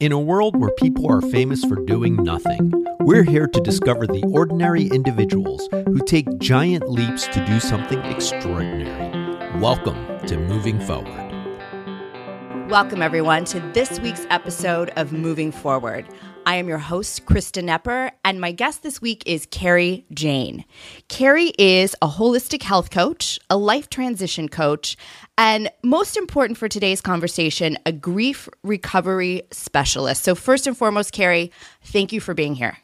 In a world where people are famous for doing nothing, we're here to discover the ordinary individuals who take giant leaps to do something extraordinary. Welcome to Moving Forward. Welcome, everyone, to this week's episode of Moving Forward. I am your host, Kristen Nepper, and my guest this week is Carrie Jane. Carrie is a holistic health coach, a life transition coach, and most important for today's conversation, a grief recovery specialist. So, first and foremost, Carrie, thank you for being here.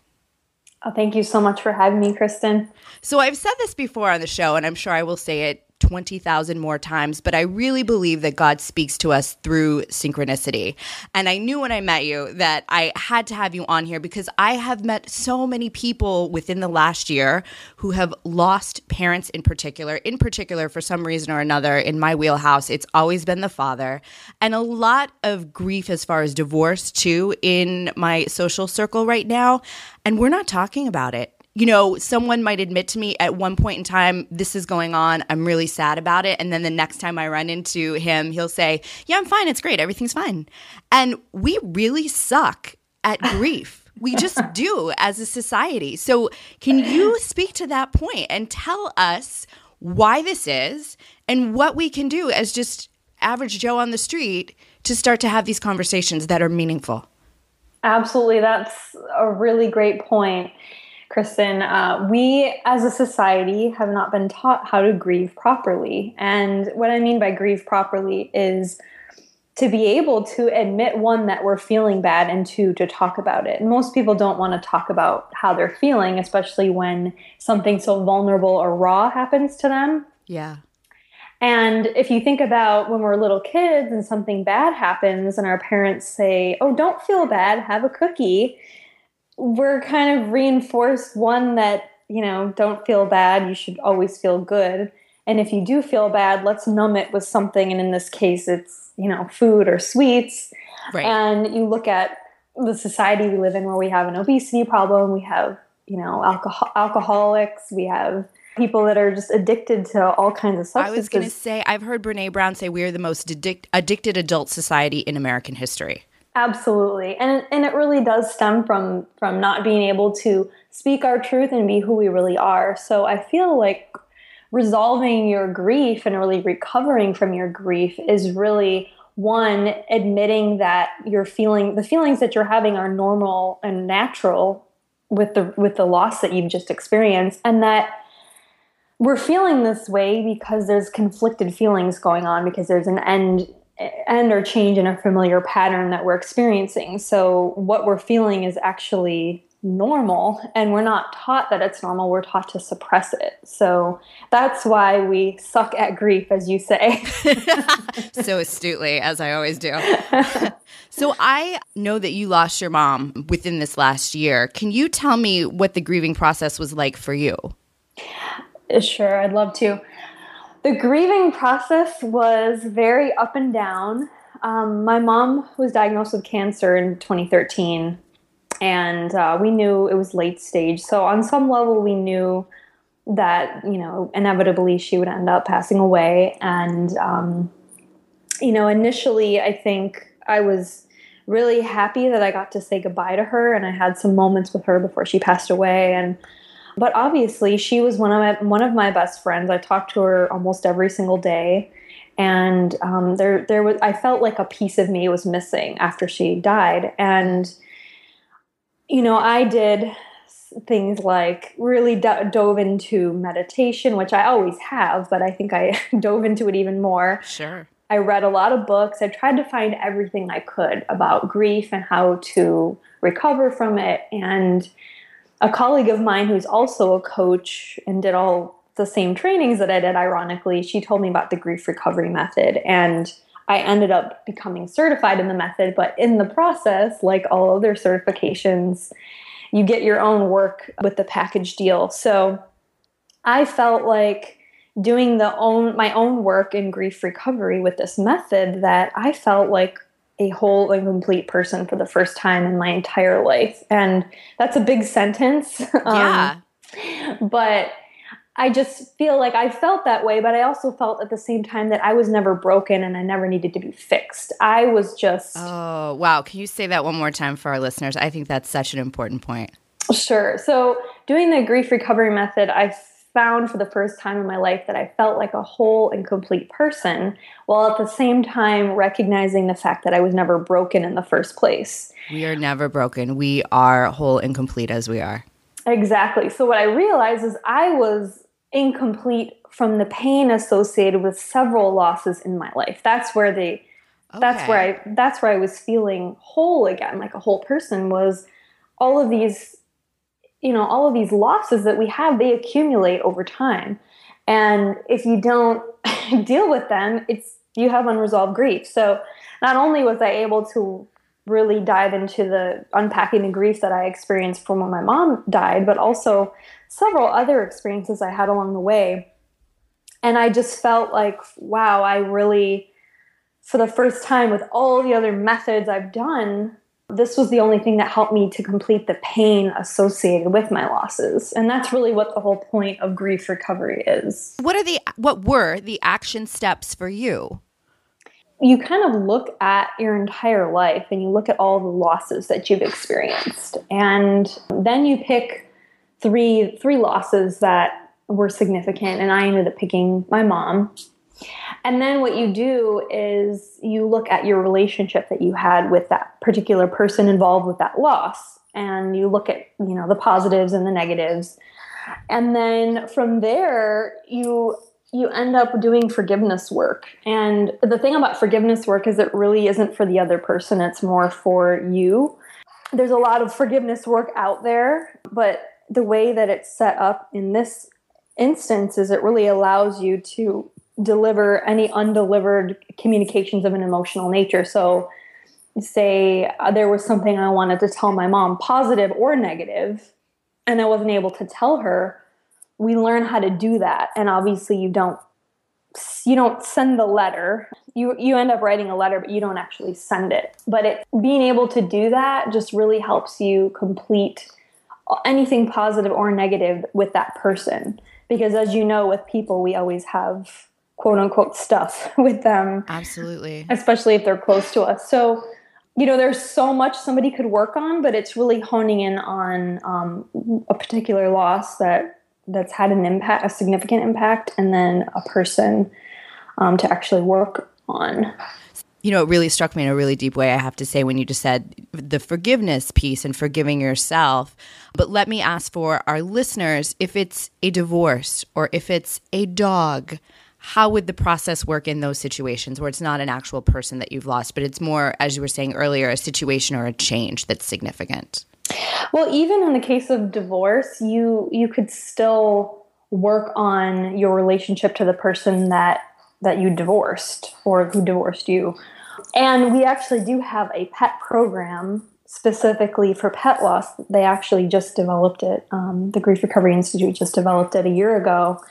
Oh, thank you so much for having me, Kristen. So, I've said this before on the show, and I'm sure I will say it 20,000 more times, but I really believe that God speaks to us through synchronicity. And I knew when I met you that I had to have you on here because I have met so many people within the last year who have lost parents in particular. In particular, for some reason or another, in my wheelhouse, it's always been the father. And a lot of grief as far as divorce, too, in my social circle right now. And we're not talking about it you know, someone might admit to me at one point in time, this is going on. I'm really sad about it. And then the next time I run into him, he'll say, Yeah, I'm fine. It's great. Everything's fine. And we really suck at grief. We just do as a society. So, can you speak to that point and tell us why this is and what we can do as just average Joe on the street to start to have these conversations that are meaningful? Absolutely. That's a really great point. Kristen, uh, we as a society have not been taught how to grieve properly. And what I mean by grieve properly is to be able to admit one that we're feeling bad and two to talk about it. most people don't want to talk about how they're feeling, especially when something so vulnerable or raw happens to them. Yeah. And if you think about when we're little kids and something bad happens and our parents say, "Oh, don't feel bad, have a cookie." We're kind of reinforced one that you know don't feel bad you should always feel good and if you do feel bad let's numb it with something and in this case it's you know food or sweets right. and you look at the society we live in where we have an obesity problem we have you know alcohol- alcoholics we have people that are just addicted to all kinds of substances. I was going to say, I've heard Brene Brown say we are the most addic- addicted adult society in American history. Absolutely. And and it really does stem from from not being able to speak our truth and be who we really are. So I feel like resolving your grief and really recovering from your grief is really one admitting that you're feeling the feelings that you're having are normal and natural with the with the loss that you've just experienced and that we're feeling this way because there's conflicted feelings going on because there's an end end or change in a familiar pattern that we're experiencing. So, what we're feeling is actually normal, and we're not taught that it's normal. We're taught to suppress it. So, that's why we suck at grief, as you say. so astutely, as I always do. so, I know that you lost your mom within this last year. Can you tell me what the grieving process was like for you? Sure, I'd love to. The grieving process was very up and down. Um, my mom was diagnosed with cancer in 2013, and uh, we knew it was late stage. So, on some level, we knew that, you know, inevitably she would end up passing away. And, um, you know, initially, I think I was really happy that I got to say goodbye to her, and I had some moments with her before she passed away. And but obviously, she was one of my one of my best friends. I talked to her almost every single day, and um, there there was I felt like a piece of me was missing after she died. And you know, I did things like really do- dove into meditation, which I always have, but I think I dove into it even more. Sure. I read a lot of books. I tried to find everything I could about grief and how to recover from it. And a colleague of mine who's also a coach and did all the same trainings that I did, ironically, she told me about the grief recovery method. And I ended up becoming certified in the method. But in the process, like all other certifications, you get your own work with the package deal. So I felt like doing the own my own work in grief recovery with this method that I felt like a whole and complete person for the first time in my entire life. And that's a big sentence. Yeah. Um, but I just feel like I felt that way, but I also felt at the same time that I was never broken and I never needed to be fixed. I was just. Oh, wow. Can you say that one more time for our listeners? I think that's such an important point. Sure. So, doing the grief recovery method, I found for the first time in my life that I felt like a whole and complete person, while at the same time recognizing the fact that I was never broken in the first place. We are never broken. We are whole and complete as we are. Exactly. So, what I realized is I was incomplete from the pain associated with several losses in my life. That's where the okay. that's where I that's where I was feeling whole again, like a whole person was all of these you know, all of these losses that we have, they accumulate over time. And if you don't deal with them, it's you have unresolved grief. So not only was I able to really dive into the unpacking the grief that I experienced from when my mom died, but also several other experiences I had along the way. And I just felt like, wow, I really, for the first time with all the other methods I've done, this was the only thing that helped me to complete the pain associated with my losses. And that's really what the whole point of grief recovery is. What are the what were the action steps for you? you kind of look at your entire life and you look at all the losses that you've experienced and then you pick three three losses that were significant and i ended up picking my mom and then what you do is you look at your relationship that you had with that particular person involved with that loss and you look at you know the positives and the negatives and then from there you you end up doing forgiveness work. And the thing about forgiveness work is it really isn't for the other person, it's more for you. There's a lot of forgiveness work out there, but the way that it's set up in this instance is it really allows you to deliver any undelivered communications of an emotional nature. So, say uh, there was something I wanted to tell my mom, positive or negative, and I wasn't able to tell her we learn how to do that. And obviously you don't you don't send the letter. You you end up writing a letter but you don't actually send it. But it being able to do that just really helps you complete anything positive or negative with that person. Because as you know with people we always have quote unquote stuff with them absolutely especially if they're close to us so you know there's so much somebody could work on but it's really honing in on um, a particular loss that that's had an impact, a significant impact, and then a person um, to actually work on. You know, it really struck me in a really deep way, I have to say, when you just said the forgiveness piece and forgiving yourself. But let me ask for our listeners if it's a divorce or if it's a dog, how would the process work in those situations where it's not an actual person that you've lost, but it's more, as you were saying earlier, a situation or a change that's significant? Well, even in the case of divorce, you you could still work on your relationship to the person that that you divorced or who divorced you. And we actually do have a pet program specifically for pet loss. They actually just developed it. Um, the Grief Recovery Institute just developed it a year ago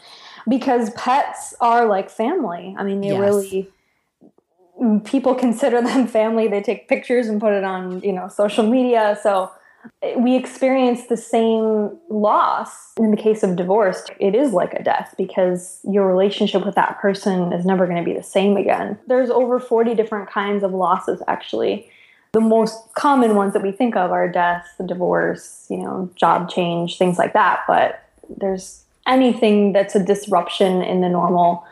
because pets are like family. I mean, they yes. really people consider them family. They take pictures and put it on, you know, social media. So eh, we experience the same loss in the case of divorce it is like a death because your relationship with that person is never going to be the same again there's over 40 different kinds of losses actually the most common ones that we think of are death divorce you know job change things like that but there's anything that's a disruption in the normal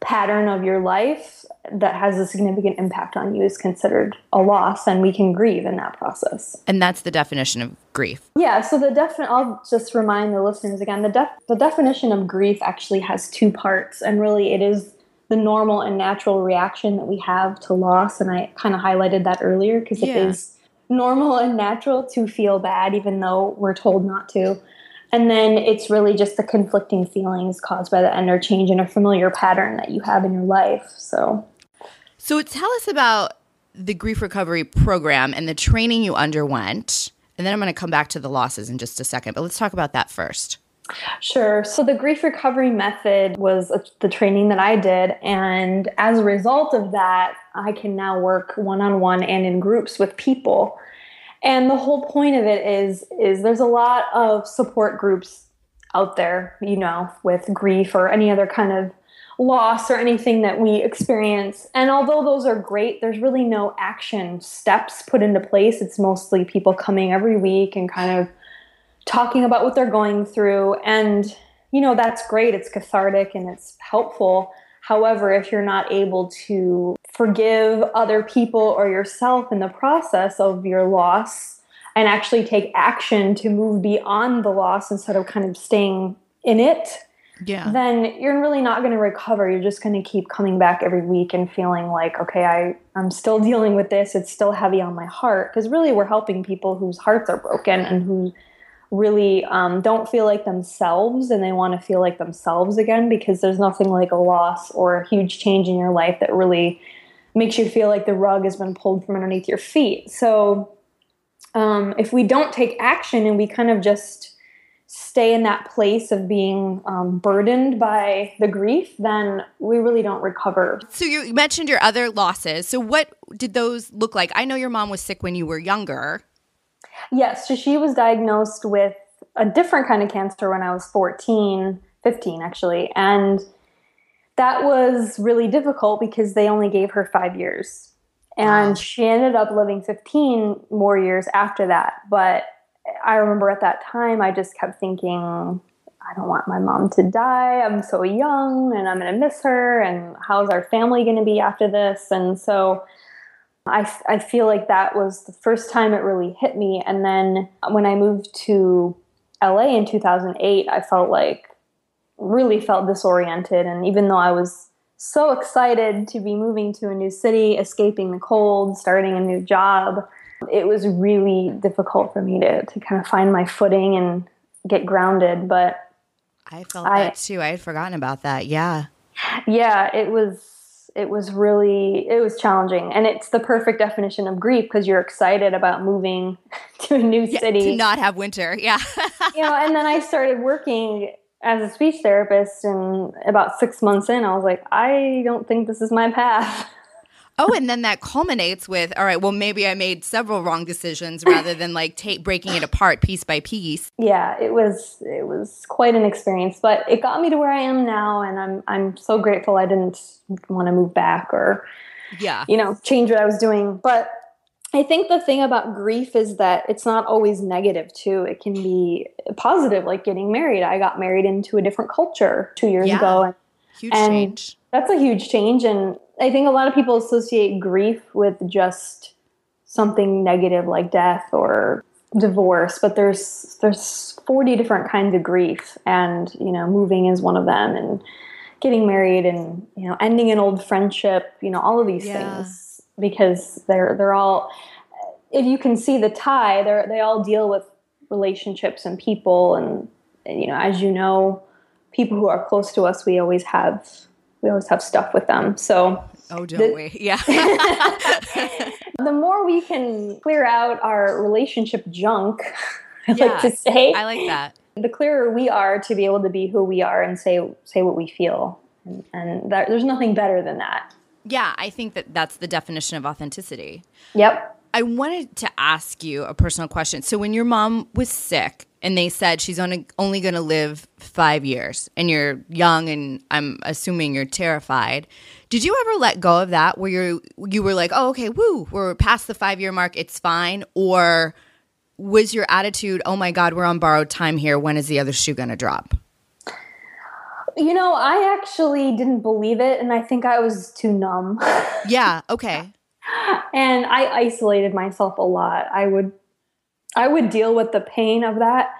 pattern of your life that has a significant impact on you is considered a loss and we can grieve in that process. And that's the definition of grief. Yeah, so the definite I'll just remind the listeners again the def- the definition of grief actually has two parts and really it is the normal and natural reaction that we have to loss and I kind of highlighted that earlier because yeah. it is normal and natural to feel bad even though we're told not to. And then it's really just the conflicting feelings caused by the ender change in a familiar pattern that you have in your life. So, so tell us about the grief recovery program and the training you underwent. And then I'm going to come back to the losses in just a second. But let's talk about that first. Sure. So the grief recovery method was the training that I did. And as a result of that, I can now work one on one and in groups with people and the whole point of it is is there's a lot of support groups out there, you know, with grief or any other kind of loss or anything that we experience. And although those are great, there's really no action steps put into place. It's mostly people coming every week and kind of talking about what they're going through. And, you know, that's great. It's cathartic and it's helpful. However, if you're not able to forgive other people or yourself in the process of your loss and actually take action to move beyond the loss instead of kind of staying in it, yeah. then you're really not going to recover. You're just going to keep coming back every week and feeling like, okay, I, I'm still dealing with this. It's still heavy on my heart. Because really, we're helping people whose hearts are broken and who really um, don't feel like themselves and they want to feel like themselves again because there's nothing like a loss or a huge change in your life that really makes you feel like the rug has been pulled from underneath your feet. So, um, if we don't take action and we kind of just stay in that place of being um, burdened by the grief, then we really don't recover. So you mentioned your other losses. So what did those look like? I know your mom was sick when you were younger. Yes, so she was diagnosed with a different kind of cancer when I was 14, 15 actually. And that was really difficult because they only gave her five years. And wow. she ended up living 15 more years after that. But I remember at that time, I just kept thinking, I don't want my mom to die. I'm so young and I'm going to miss her. And how's our family going to be after this? And so I, I feel like that was the first time it really hit me. And then when I moved to LA in 2008, I felt like, really felt disoriented. And even though I was so excited to be moving to a new city, escaping the cold, starting a new job, it was really difficult for me to, to kind of find my footing and get grounded. But I felt I, that too. I had forgotten about that. Yeah. Yeah, it was it was really it was challenging. And it's the perfect definition of grief because you're excited about moving to a new yeah, city. to not have winter yeah. You know and then i started working as a speech therapist and about six months in i was like i don't think this is my path Oh, and then that culminates with, all right, well, maybe I made several wrong decisions rather than like breaking it apart piece by piece. Yeah, it was it was quite an experience, but it got me to where I am now, and I'm I'm so grateful I didn't want to move back or, yeah, you know, change what I was doing. But I think the thing about grief is that it's not always negative too. It can be positive, like getting married. I got married into a different culture two years yeah. ago, and, huge and change. That's a huge change, and I think a lot of people associate grief with just something negative like death or divorce, but there's there's 40 different kinds of grief and you know moving is one of them and getting married and you know ending an old friendship, you know all of these yeah. things because they're they're all if you can see the tie, they they all deal with relationships and people and you know as you know people who are close to us we always have we always have stuff with them. So Oh, don't the, we? Yeah. the more we can clear out our relationship junk, I yes, like to say. I like that. The clearer we are to be able to be who we are and say say what we feel, and, and that, there's nothing better than that. Yeah, I think that that's the definition of authenticity. Yep. I wanted to ask you a personal question. So, when your mom was sick and they said she's only, only going to live five years, and you're young, and I'm assuming you're terrified, did you ever let go of that where you you were like, oh, okay, woo, we're past the five year mark, it's fine? Or was your attitude, oh my God, we're on borrowed time here. When is the other shoe going to drop? You know, I actually didn't believe it, and I think I was too numb. yeah, okay and I isolated myself a lot. I would I would deal with the pain of that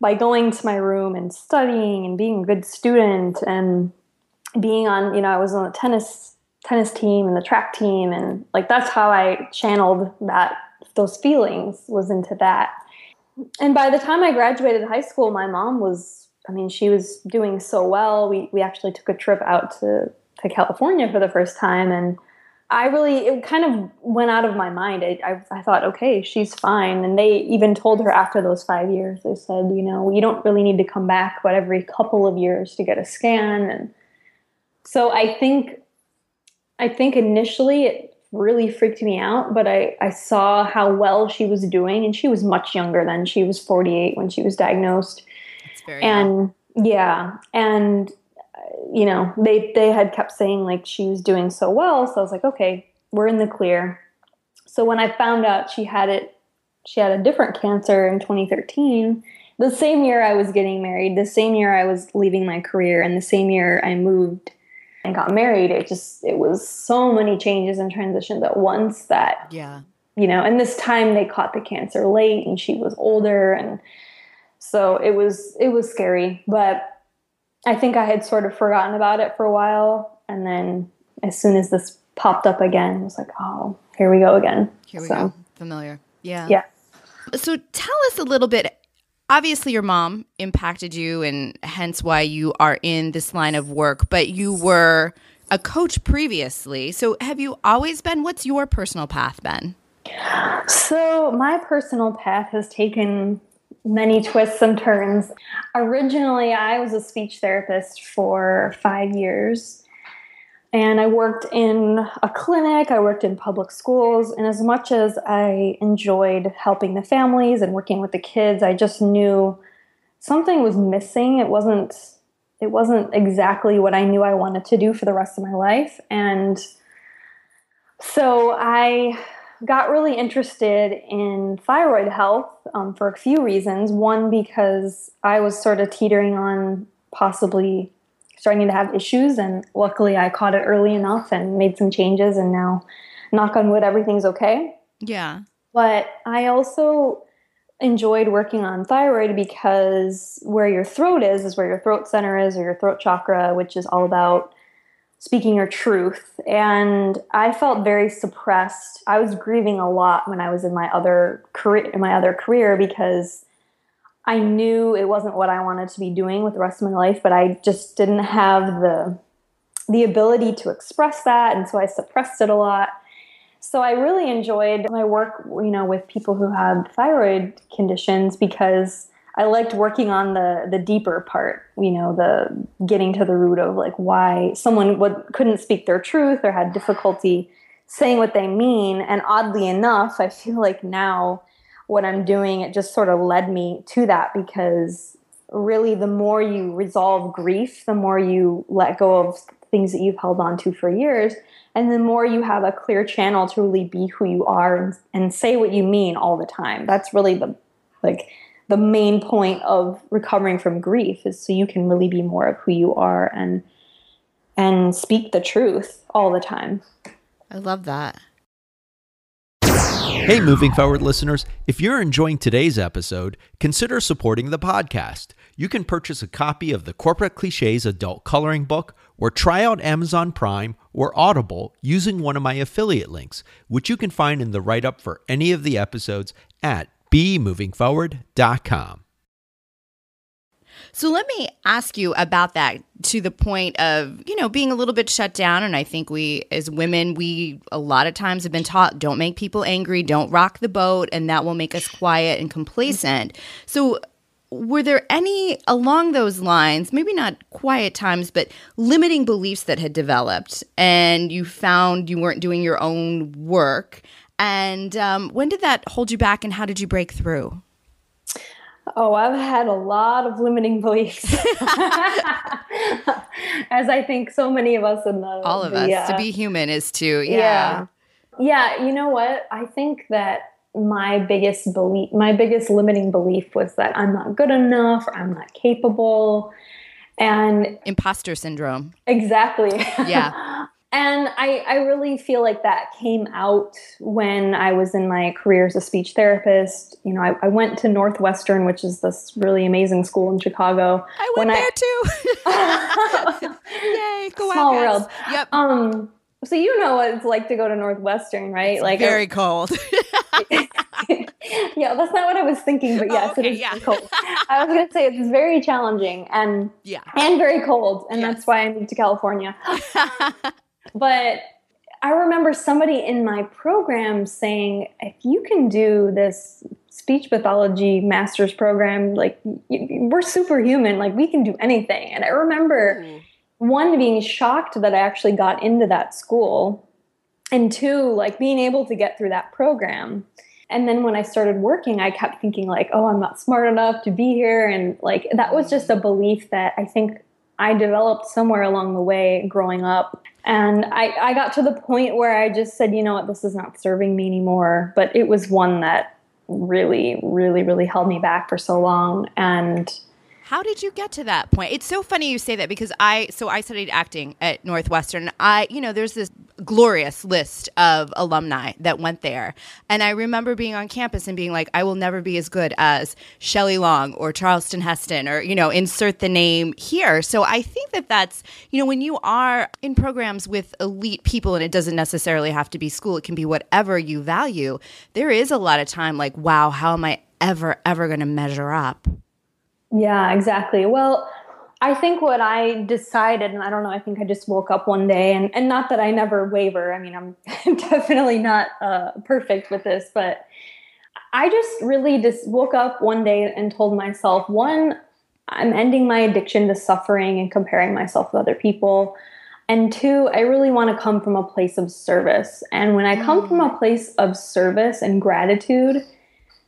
by going to my room and studying and being a good student and being on, you know, I was on the tennis tennis team and the track team and like that's how I channeled that those feelings was into that. And by the time I graduated high school, my mom was I mean, she was doing so well. We we actually took a trip out to to California for the first time and I really, it kind of went out of my mind. I, I, I, thought, okay, she's fine. And they even told her after those five years, they said, you know, you don't really need to come back, but every couple of years to get a scan. And so I think, I think initially it really freaked me out, but I, I saw how well she was doing. And she was much younger then. She was 48 when she was diagnosed. Very and yeah, and you know, they they had kept saying like she was doing so well, so I was like, okay, we're in the clear. So when I found out she had it, she had a different cancer in 2013. The same year I was getting married, the same year I was leaving my career, and the same year I moved and got married. It just it was so many changes and transitions at once that yeah, you know. And this time they caught the cancer late, and she was older, and so it was it was scary, but I think I had sort of forgotten about it for a while. And then as soon as this popped up again, I was like, oh, here we go again. Here we so, go. Familiar. Yeah. Yeah. So tell us a little bit. Obviously, your mom impacted you, and hence why you are in this line of work, but you were a coach previously. So have you always been? What's your personal path been? So, my personal path has taken many twists and turns. Originally, I was a speech therapist for five years. And I worked in a clinic, I worked in public schools, and as much as I enjoyed helping the families and working with the kids, I just knew something was missing. It wasn't it wasn't exactly what I knew I wanted to do for the rest of my life. And so I got really interested in thyroid health um, for a few reasons. One, because I was sort of teetering on possibly starting to have issues, and luckily I caught it early enough and made some changes, and now, knock on wood, everything's okay. Yeah. But I also enjoyed working on thyroid because where your throat is is where your throat center is or your throat chakra which is all about speaking your truth. And I felt very suppressed. I was grieving a lot when I was in my other career in my other career because I knew it wasn't what I wanted to be doing with the rest of my life, but I just didn't have the the ability to express that and so I suppressed it a lot. So I really enjoyed my work, you know, with people who had thyroid conditions because I liked working on the the deeper part, you know, the getting to the root of like why someone would couldn't speak their truth or had difficulty saying what they mean. And oddly enough, I feel like now what I'm doing it just sort of led me to that because really the more you resolve grief, the more you let go of things that you've held on to for years, and the more you have a clear channel to really be who you are and, and say what you mean all the time. That's really the like the main point of recovering from grief is so you can really be more of who you are and and speak the truth all the time. I love that. Hey, moving forward listeners, if you're enjoying today's episode, consider supporting the podcast. You can purchase a copy of the Corporate Cliches Adult Coloring Book or try out Amazon Prime or Audible using one of my affiliate links, which you can find in the write up for any of the episodes at bemovingforward.com. So let me ask you about that to the point of, you know, being a little bit shut down. And I think we, as women, we a lot of times have been taught don't make people angry, don't rock the boat, and that will make us quiet and complacent. So, were there any along those lines, maybe not quiet times, but limiting beliefs that had developed and you found you weren't doing your own work? And um, when did that hold you back and how did you break through? Oh, I've had a lot of limiting beliefs. As I think so many of us in the all of the, us uh, to be human is to yeah. yeah. Yeah, you know what? I think that my biggest belief my biggest limiting belief was that I'm not good enough or I'm not capable and imposter syndrome. Exactly. Yeah. And I, I really feel like that came out when I was in my career as a speech therapist. You know, I, I went to Northwestern, which is this really amazing school in Chicago. I went there too. Yay, go Small world. Yep. Um, so you know what it's like to go to Northwestern, right? It's like very cold. yeah, that's not what I was thinking, but yes, oh, okay, it is yeah. cold. I was going to say it's very challenging and yeah, and very cold, and Yes. that's why I moved to California. But I remember somebody in my program saying, if you can do this speech pathology master's program, like we're superhuman, like we can do anything. And I remember one being shocked that I actually got into that school, and two, like being able to get through that program. And then when I started working, I kept thinking, like, oh, I'm not smart enough to be here. And like, that was just a belief that I think I developed somewhere along the way growing up. And I, I got to the point where I just said, you know what, this is not serving me anymore. But it was one that really, really, really held me back for so long. And how did you get to that point? It's so funny you say that because I so I studied acting at Northwestern. I you know there's this glorious list of alumni that went there, and I remember being on campus and being like, I will never be as good as Shelley Long or Charlton Heston or you know insert the name here. So I think that that's you know when you are in programs with elite people, and it doesn't necessarily have to be school; it can be whatever you value. There is a lot of time like, wow, how am I ever ever going to measure up? Yeah, exactly. Well, I think what I decided, and I don't know, I think I just woke up one day, and, and not that I never waver. I mean, I'm definitely not uh, perfect with this, but I just really just woke up one day and told myself, one, I'm ending my addiction to suffering and comparing myself with other people. And two, I really want to come from a place of service. And when I come from a mm. place of service and gratitude,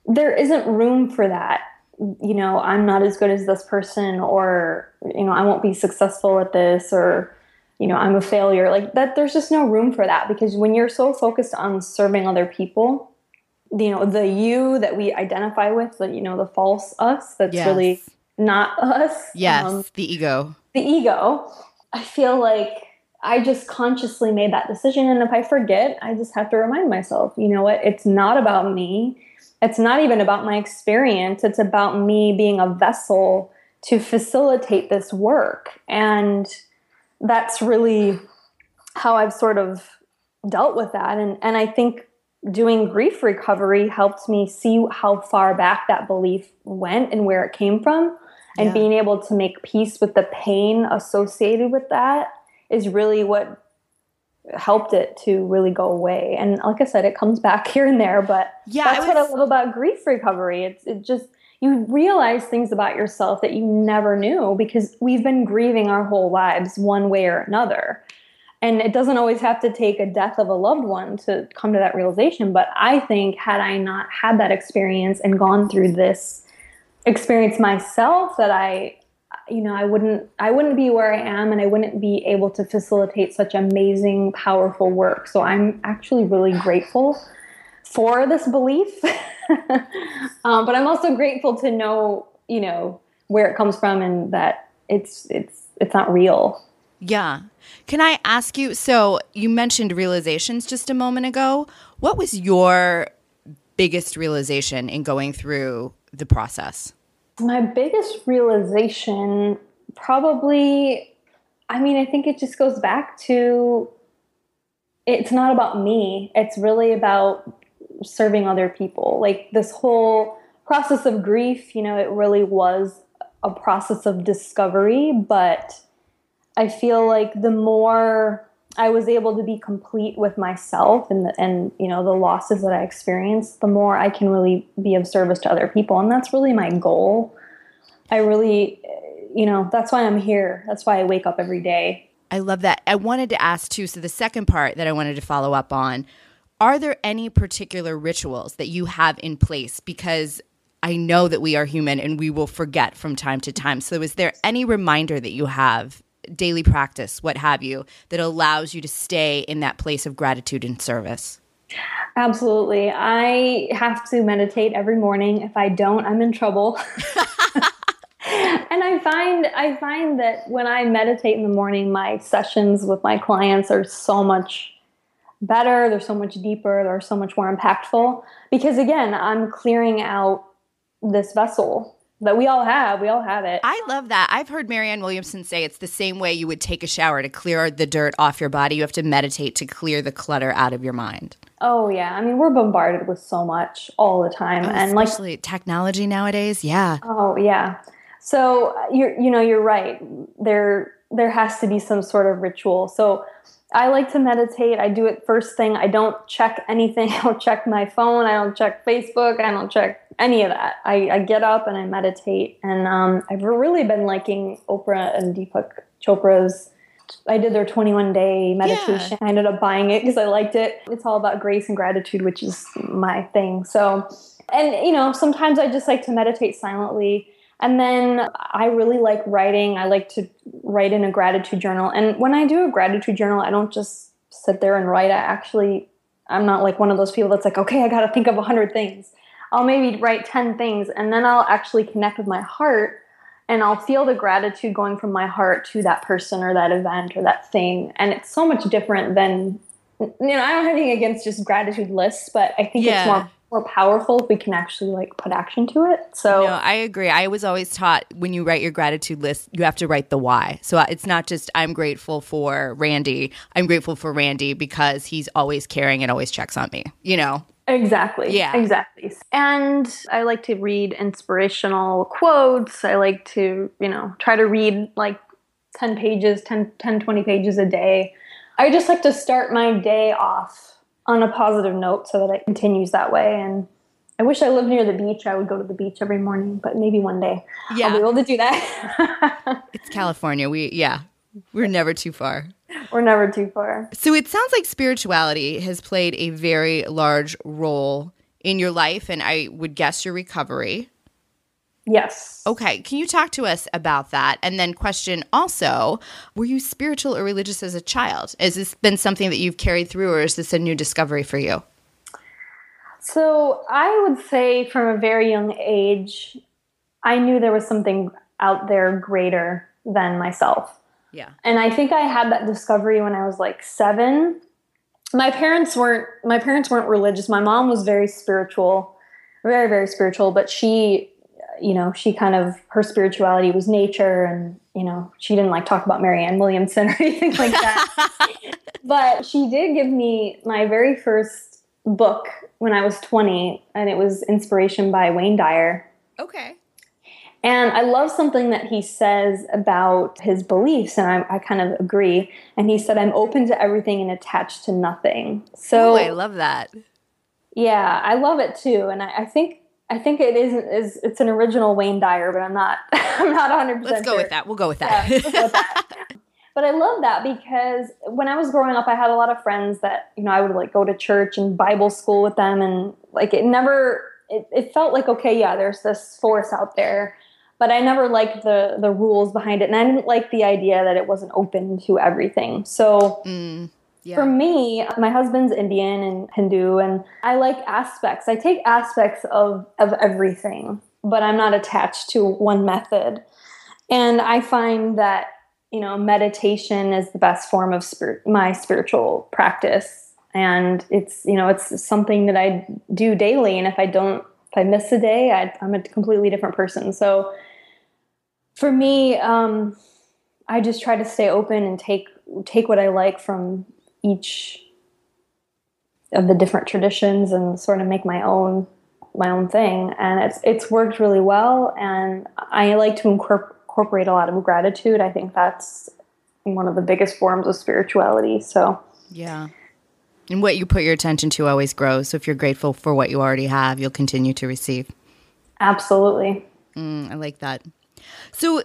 there isn't room for that you know, I'm not as good as this person, or, you know, I won't be successful at this, or, you know, I'm a failure. Like that, there's just no room for that because when you're so focused on serving other people, you know, the you that we identify with, the, you know, the false us that's yes. really not us. Yes, um, the ego. The ego. I feel like I just consciously made that decision. And if I forget, I just have to remind myself, you know what? It's not about me it's not even about my experience. It's about me being a vessel to facilitate this work. And that's really how i've sort of dealt with that. And and i think doing grief recovery helped me see how far back that belief went and where it came from. And yeah. being able to make peace with the pain associated with that is really what helped it to really go away. And like I said, it comes back here and there, but yeah, that's was, what I love about grief recovery. It's it just you realize things about yourself that you never knew because we've been grieving our whole lives one way or another. And it doesn't always have to take a death of a loved one to come to that realization. But I think, had I not had that experience and gone through this experience myself, that I you know i wouldn't i wouldn't be where i am and i wouldn't be able to facilitate such amazing powerful work. So i'm actually really grateful for this belief. Um, but i'm also grateful to know you know where it comes from and that it's it's it's not real. Yeah. Can i ask you so you mentioned realizations just a moment ago. What was your biggest realization in going through the process my biggest realization probably, I mean, I think it just goes back to it's not about me, it's really about serving other people. Like this whole process of grief, you know, it really was a process of discovery, but I feel like the more I was able to be complete with myself and the, and you know the losses that I experienced, the more I can really be of service to other people, and that's really my goal. I really, you know, that's why I'm here. That's why I wake up every day. I love that. I wanted to ask too. So the second part that I wanted to follow up on: Are there any particular rituals that you have in place? Because I know that we are human and we will forget from time to time. So, is there any reminder that you have daily practice, what have you, that allows you to stay in that place of gratitude and service? Absolutely. I have to meditate every morning. If I don't, I'm in trouble. and I find I find that when I meditate in the morning, my sessions with my clients are so much better, they're so much deeper, they're so much more impactful because again, I'm clearing out this vessel that we all have. We all have it. I love that. I've heard Marianne Williamson say it's the same way you would take a shower to clear the dirt off your body. You have to meditate to clear the clutter out of your mind. Oh yeah, I mean we're bombarded with so much all the time, oh, and especially like technology nowadays. Yeah. Oh yeah. So uh, you're you know you're right. There there has to be some sort of ritual. So I like to meditate. I do it first thing. I don't check anything. I don't check my phone. I don't check Facebook. I don't check any of that. I, I get up and I meditate. And um, I've really been liking Oprah and Deepak Chopra's I did their 21 day meditation. Yeah. I ended up buying it because I liked it. It's all about grace and gratitude, which is my thing. So, and you know, sometimes I just like to meditate silently. And then I really like writing. I like to write in a gratitude journal. And when I do a gratitude journal, I don't just sit there and write. I actually, I'm not like one of those people that's like, okay, I got to think of a hundred things. I'll maybe write 10 things and then I'll actually connect with my heart and I'll feel the gratitude going from my heart to that person or that event or that thing. And it's so much different than, you know, I don't have anything against just gratitude lists, but I think yeah. it's more more powerful if we can actually like put action to it. So no, I agree. I was always taught when you write your gratitude list, you have to write the why. So it's not just I'm grateful for Randy. I'm grateful for Randy because he's always caring and always checks on me. You know. Exactly. Yeah. Exactly. And I like to read inspirational quotes. I like to, you know, try to read like 10 pages, 10, 10 20 pages a day. I just like to start my day off on a positive note so that it continues that way. And I wish I lived near the beach. I would go to the beach every morning, but maybe one day yeah. I'll be able to do that. it's California. We, yeah, we're never too far. We're never too far. So it sounds like spirituality has played a very large role in your life and I would guess your recovery. Yes. Okay. Can you talk to us about that? And then, question also, were you spiritual or religious as a child? Has this been something that you've carried through, or is this a new discovery for you? So, I would say from a very young age, I knew there was something out there greater than myself. Yeah. And I think I had that discovery when I was like 7. My parents weren't my parents weren't religious. My mom was very spiritual, very very spiritual, but she you know, she kind of her spirituality was nature and, you know, she didn't like talk about Marianne Williamson or anything like that. but she did give me my very first book when I was 20 and it was Inspiration by Wayne Dyer. Okay. And I love something that he says about his beliefs, and I, I, kind of agree. And he said, I'm open to everything and attached to nothing. So Ooh, I love that. Yeah, I love it too. And I, I think I think it is is it's an original Wayne Dyer, but I'm not I'm not 100. Let's go sure. with that. We'll go with that. Yeah, go with that. but I love that because when I was growing up, I had a lot of friends that you know I would like go to church and Bible school with them, and like it never it, it felt like okay, yeah, there's this force out there but I never liked the the rules behind it, and I didn't like the idea that it wasn't open to everything. So. Mm, yeah. For me, my husband's Indian and Hindu, and I like aspects. I take aspects of, of everything, but I'm not attached to one method. And I find that, you know, meditation is the best form of spirit, my spiritual practice. And it's, you know, it's something that I do daily. And if I don't, if I miss a day, I, I'm a completely different person. So for me, um, I just try to stay open and take take what I like from each of the different traditions and sort of make my own my own thing. And it's it's worked really well. And I like to incorporate a lot of gratitude. I think that's one of the biggest forms of spirituality. So yeah. And what you put your attention to always grows. So if you're grateful for what you already have, you'll continue to receive. Absolutely. Mm, I like that. So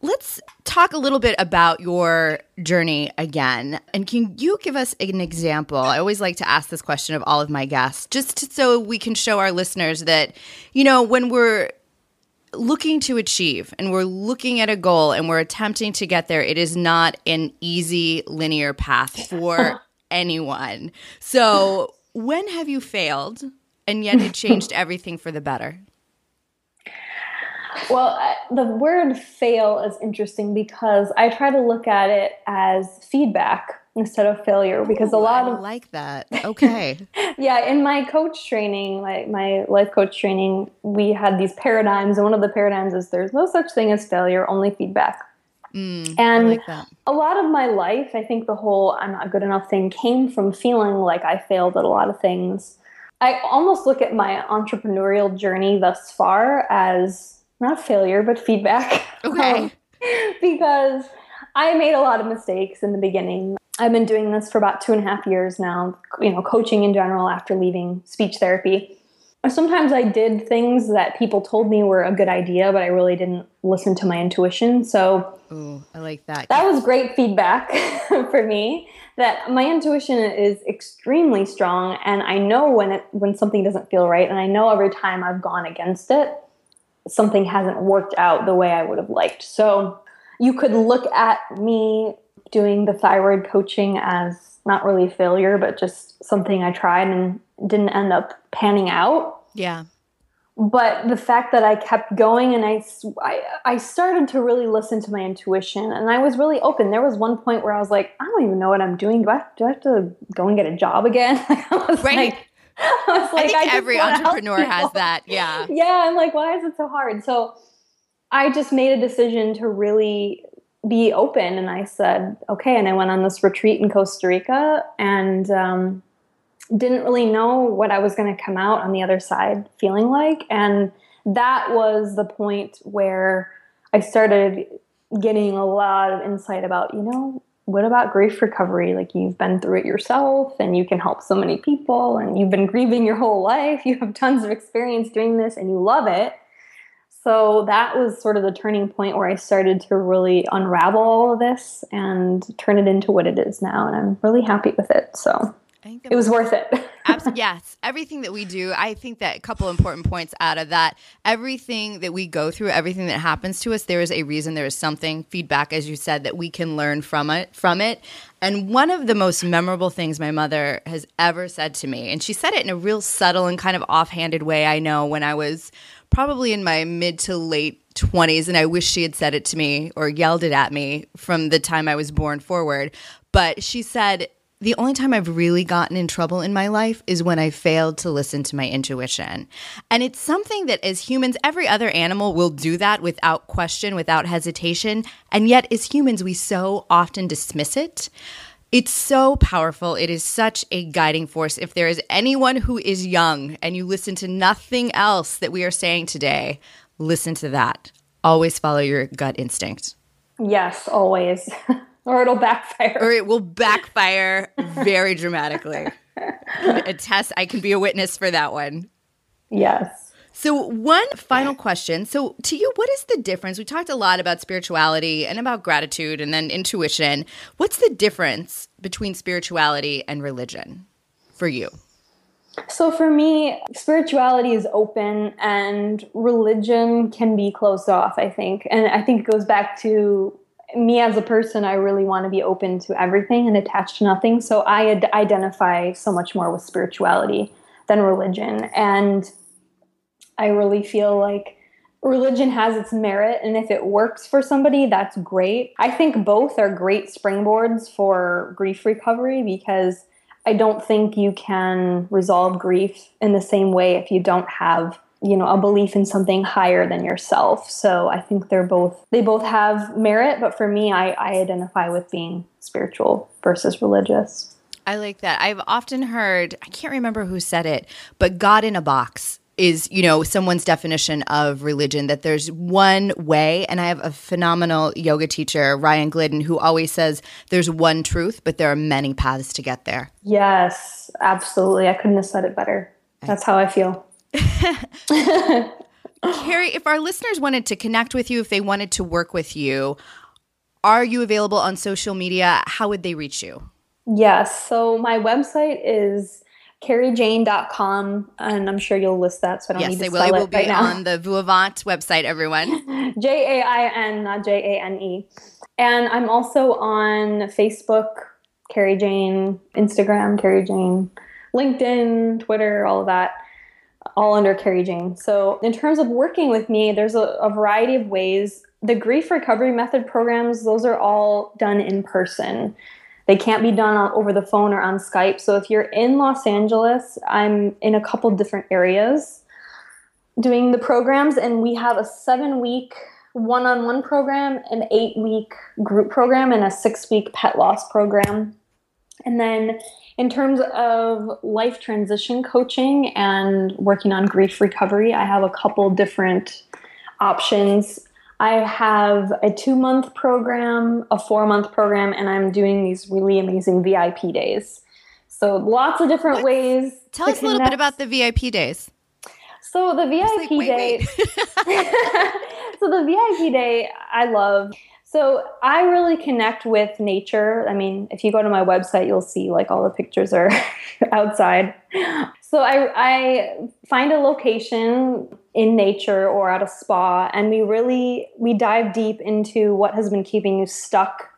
let's talk a little bit about your journey again. And can you give us an example? I always like to ask this question of all of my guests, just so we can show our listeners that, you know, when we're looking to achieve and we're looking at a goal and we're attempting to get there, it is not an easy linear path for anyone. So, when have you failed and yet it changed everything for the better? Well, the word fail is interesting because I try to look at it as feedback instead of failure because Ooh, a lot I of like that. Okay. yeah, in my coach training, my my life coach training, we had these paradigms and one of the paradigms is there's no such thing as failure, only feedback. Mm, and like a lot of my life, I think the whole I'm not good enough thing came from feeling like I failed at a lot of things. I almost look at my entrepreneurial journey thus far as not failure, but feedback. Okay. Um, because I made a lot of mistakes in the beginning. I've been doing this for about two and a half years now, you know, coaching in general after leaving speech therapy. sometimes I did things that people told me were a good idea, but I really didn't listen to my intuition. So, Ooh, I like that. That was great feedback for me. That my intuition is extremely strong, and I know when it when something doesn't feel right, and I know every time I've gone against it, something hasn't worked out the way I would have liked. So, you could look at me doing the thyroid coaching as not really a failure, but just something I tried and didn't end up panning out. Yeah. But the fact that I kept going and I, I, I started to really listen to my intuition and I was really open. There was one point where I was like, I don't even know what I'm doing. Do I, do I have to go and get a job again? I was right. like, I like, I think I every entrepreneur has that. Yeah. Yeah. I'm like, why is it so hard? So I just made a decision to really be open. And I said, okay. And I went on this retreat in Costa Rica and, um, didn't really know what I was going to come out on the other side feeling like. And that was the point where I started getting a lot of insight about, you know, what about grief recovery? Like you've been through it yourself and you can help so many people and you've been grieving your whole life. You have tons of experience doing this and you love it. So that was sort of the turning point where I started to really unravel all of this and turn it into what it is now. And I'm really happy with it. So it was worth it. absolutely, yes. Everything that we do, I think that a couple important points out of that. Everything that we go through, everything that happens to us, there is a reason, there is something, feedback, as you said, that we can learn from it. From it. And one of the most memorable things my mother has ever said to me, and she said it in a real subtle and kind of offhanded way. I know when I was probably in my mid to late 20s, and I wish she had said it to me or yelled it at me from the time I was born forward. But she said, the only time I've really gotten in trouble in my life is when I failed to listen to my intuition. And it's something that as humans, every other animal will do that without question, without hesitation. And yet, as humans, we so often dismiss it. It's so powerful. It is such a guiding force. If there is anyone who is young and you listen to nothing else that we are saying today, listen to that. Always follow your gut instinct. Yes, always. or it'll backfire. Or it will backfire very dramatically. a test, I can be a witness for that one. Yes. So, one final question. So, to you, what is the difference? We talked a lot about spirituality and about gratitude and then intuition. What's the difference between spirituality and religion for you? So, for me, spirituality is open and religion can be closed off, I think. And I think it goes back to me as a person, I really want to be open to everything and attached to nothing. So I ad- identify so much more with spirituality than religion. And I really feel like religion has its merit. And if it works for somebody, that's great. I think both are great springboards for grief recovery because I don't think you can resolve grief in the same way if you don't have you know a belief in something higher than yourself. So i think they're both they both have merit but for me i, I identify with being spiritual versus religious. I like that. I've often heard i can't remember who said it but god in a box is you know someone's definition of religion that there's one way. And i have a phenomenal yoga teacher ryan glidden who always says there's one truth but there are many paths to get there. Yes absolutely. I couldn't have said it better. That's how i feel Carrie, if our listeners wanted to connect with you, if they wanted to work with you, are you available on social media? How would they reach you? Yes. So my website is carriejain.com and I'm sure you'll list that so I don't yes, need to they will. It will be right on the Vuivant website, everyone. J A I N, not J A N E. And I'm also on Facebook, Carrie Jain, Instagram, Carrie Jain, LinkedIn, Twitter, all of that all under Carrie Jain. So, in terms of working with me, there's a, a, variety of ways. The grief recovery method programs, those are all done in person. They can't be done on, over the phone or on Skype. So, if you're in Los Angeles, I'm in a couple different areas doing the programs, and we have a seven week one on one program, an eight week group program, and a six week pet loss program. And then in terms of life transition coaching and working on grief recovery, I have a couple different options. I have a two month program, a four month program, and I'm doing these really amazing VIP days. So lots of different ways. Tell us a little bit about the VIP days. So the VIP like, wait, day. Wait. so the VIP day, I love. So I really connect with nature. I mean, if you go to my website, you'll see like all the pictures are outside. So I, I find a location in nature or at a spa, and we really we dive deep into what has been keeping you stuck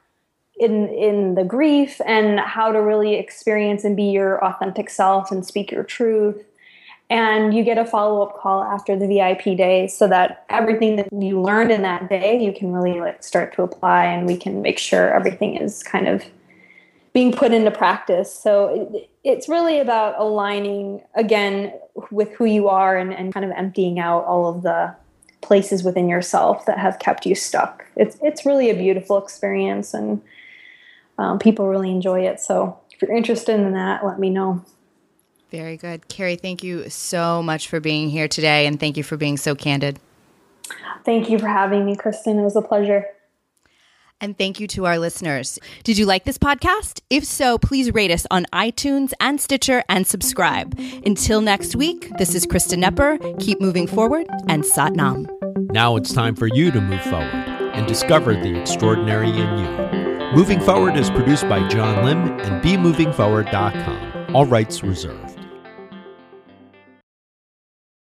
in in the grief and how to really experience and be your authentic self and speak your truth and you get a follow-up call after the vip day so that everything that you learned in that day you can really like start to apply and we can make sure everything is kind of being put into practice so it, it's really about aligning again with who you are and, and kind of emptying out all of the places within yourself that have kept you stuck it's it's really a beautiful experience and um, people really enjoy it. So if you're interested in that, let me know. Very good. Carrie, thank you so much for being here today and thank you for being so candid. Thank you for having me, Kristen. It was a pleasure. And thank you to our listeners. Did you like this podcast? If so, please rate us on iTunes and Stitcher and subscribe. Until next week, this is Kristen Nepper. Keep moving forward and Sat Nam. Now it's time for you to move forward and discover the extraordinary in you. Moving Forward is produced by John Lim and BeMovingForward.com. All rights reserved.